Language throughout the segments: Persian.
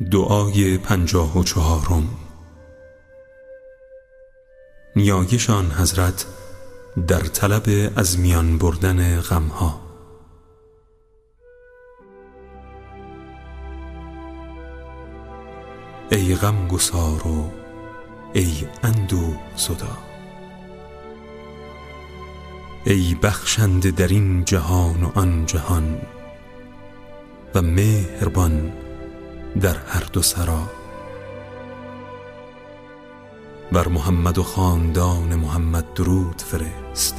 دعای پنجاه و چهارم. نیایشان حضرت در طلب از میان بردن غمها. ای غم گسار و ای اندو زدا ای بخشنده در این جهان و آن جهان و مهربان در هر دو سرا. بر محمد و خاندان محمد درود فرست.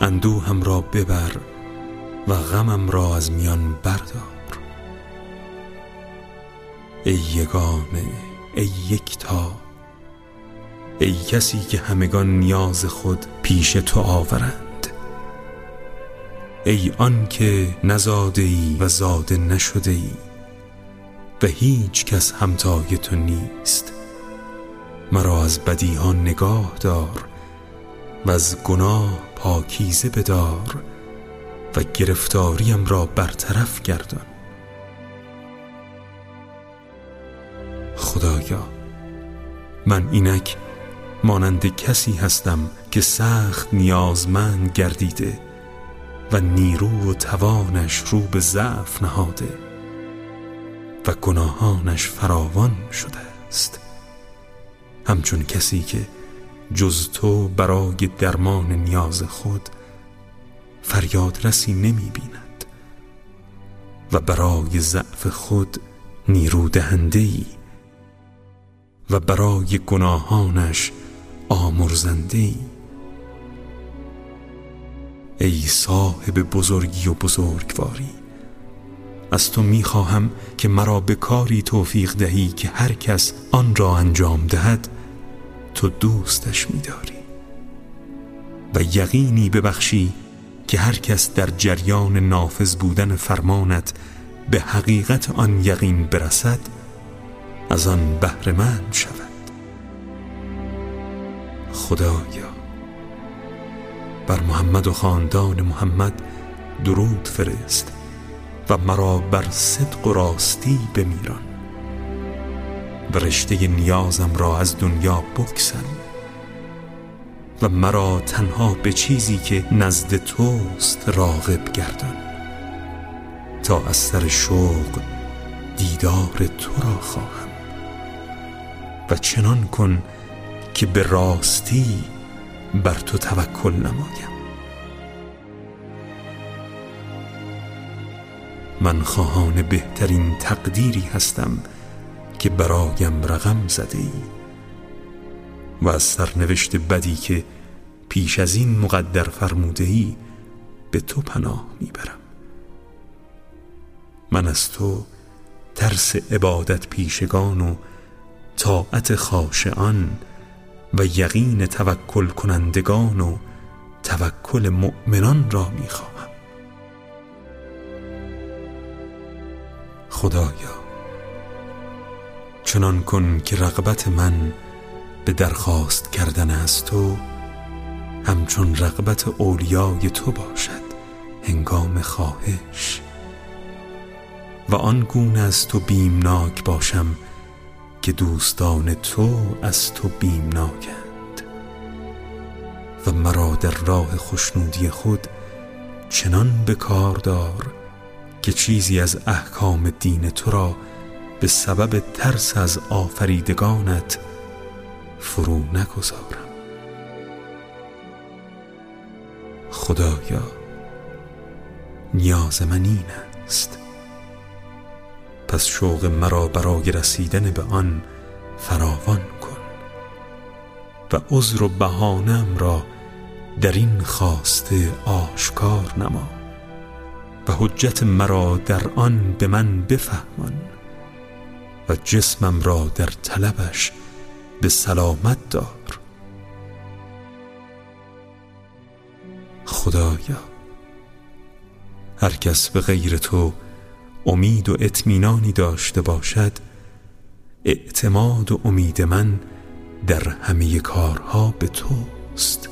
اندوهم را ببر و غمم را از میان بردار. ای یگانه ای یکتا ای کسی که همگان نیاز خود پیش تو آورند. ای آن که نزاده ای و زاده نشده ای و هیچ کس همتای تو نیست. مرا از بدیها نگاه دار و از گناه پاکیزه بدار و گرفتاریم را برطرف گردان. خدایا من اینک مانند کسی هستم که سخت نیازمند گردیده و نیرو و توانش رو به ضعف نهاده. و گناهانش فراوان شده است. همچون کسی که جز تو برای درمان نیاز خود فریاد رسی نمی بیند و برای ضعف خود نیرو دهنده ای و برای گناهانش آمرزنده ای ای صاحب بزرگی و بزرگواری از تو می‌خواهم که مرا به کاری توفیق دهی که هر کس آن را انجام دهد تو دوستش میداری. و یقینی ببخشی که هر کس در جریان نافذ بودن فرمانت به حقیقت آن یقین برسد از آن من شود. خدایا بر محمد و خاندان محمد درود فرست. و مرا بر صدق و راستی بمیران. و رشته نیازم را از دنیا بکسن و مرا تنها به چیزی که نزد توست راغب گردان. تا از سر شوق دیدار تو را خواهم. و چنان کن که به راستی بر تو توکل نمایم. من خواهان بهترین تقدیری هستم که برایم رقم زده ای. و از سرنوشت بدی که پیش از این مقدر فرموده ای به تو پناه می‌برم. من از تو ترس عبادت پیشگان و طاعت خاشعان و یقین توکل کنندگان و توکل مؤمنان را می‌خواهم. خدایا. چنان کن که رغبت من به درخواست کردن از تو همچون رغبت اولیای تو باشد هنگام خواهش. و آن گونه از تو بیمناک باشم که دوستان تو از تو بیمناکند. و مرا در راه خوشنودی خود چنان به کار دار که چیزی از احکام دین تو را به سبب ترس از آفریدگانت فرو نگذارم. خدایا نیاز من این است. پس شوق مرا برای رسیدن به آن فراوان کن و عذر و بهانم را در این خواسته آشکار نما. حجت مرا در آن به من بفهمان و جسمم را در طلبش به سلامت دار. خدایا هر کس به غیر تو امید و اطمینانی داشته باشد اعتماد و امید من در همه کارها به توست.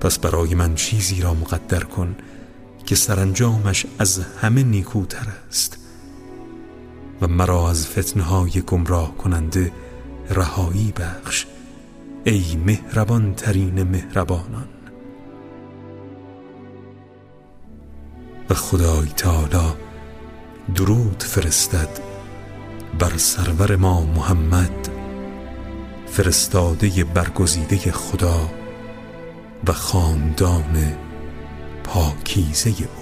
پس برای من چیزی را مقدر کن که سرانجامش از همه نیکوتر است و مرا از فتنهای گمراه کننده رهایی بخش ای مهربان ترین مهربانان. و خدای تعالی درود فرستد بر سرور ما محمد فرستاده برگزیده خدا و خاندان پاکیزه او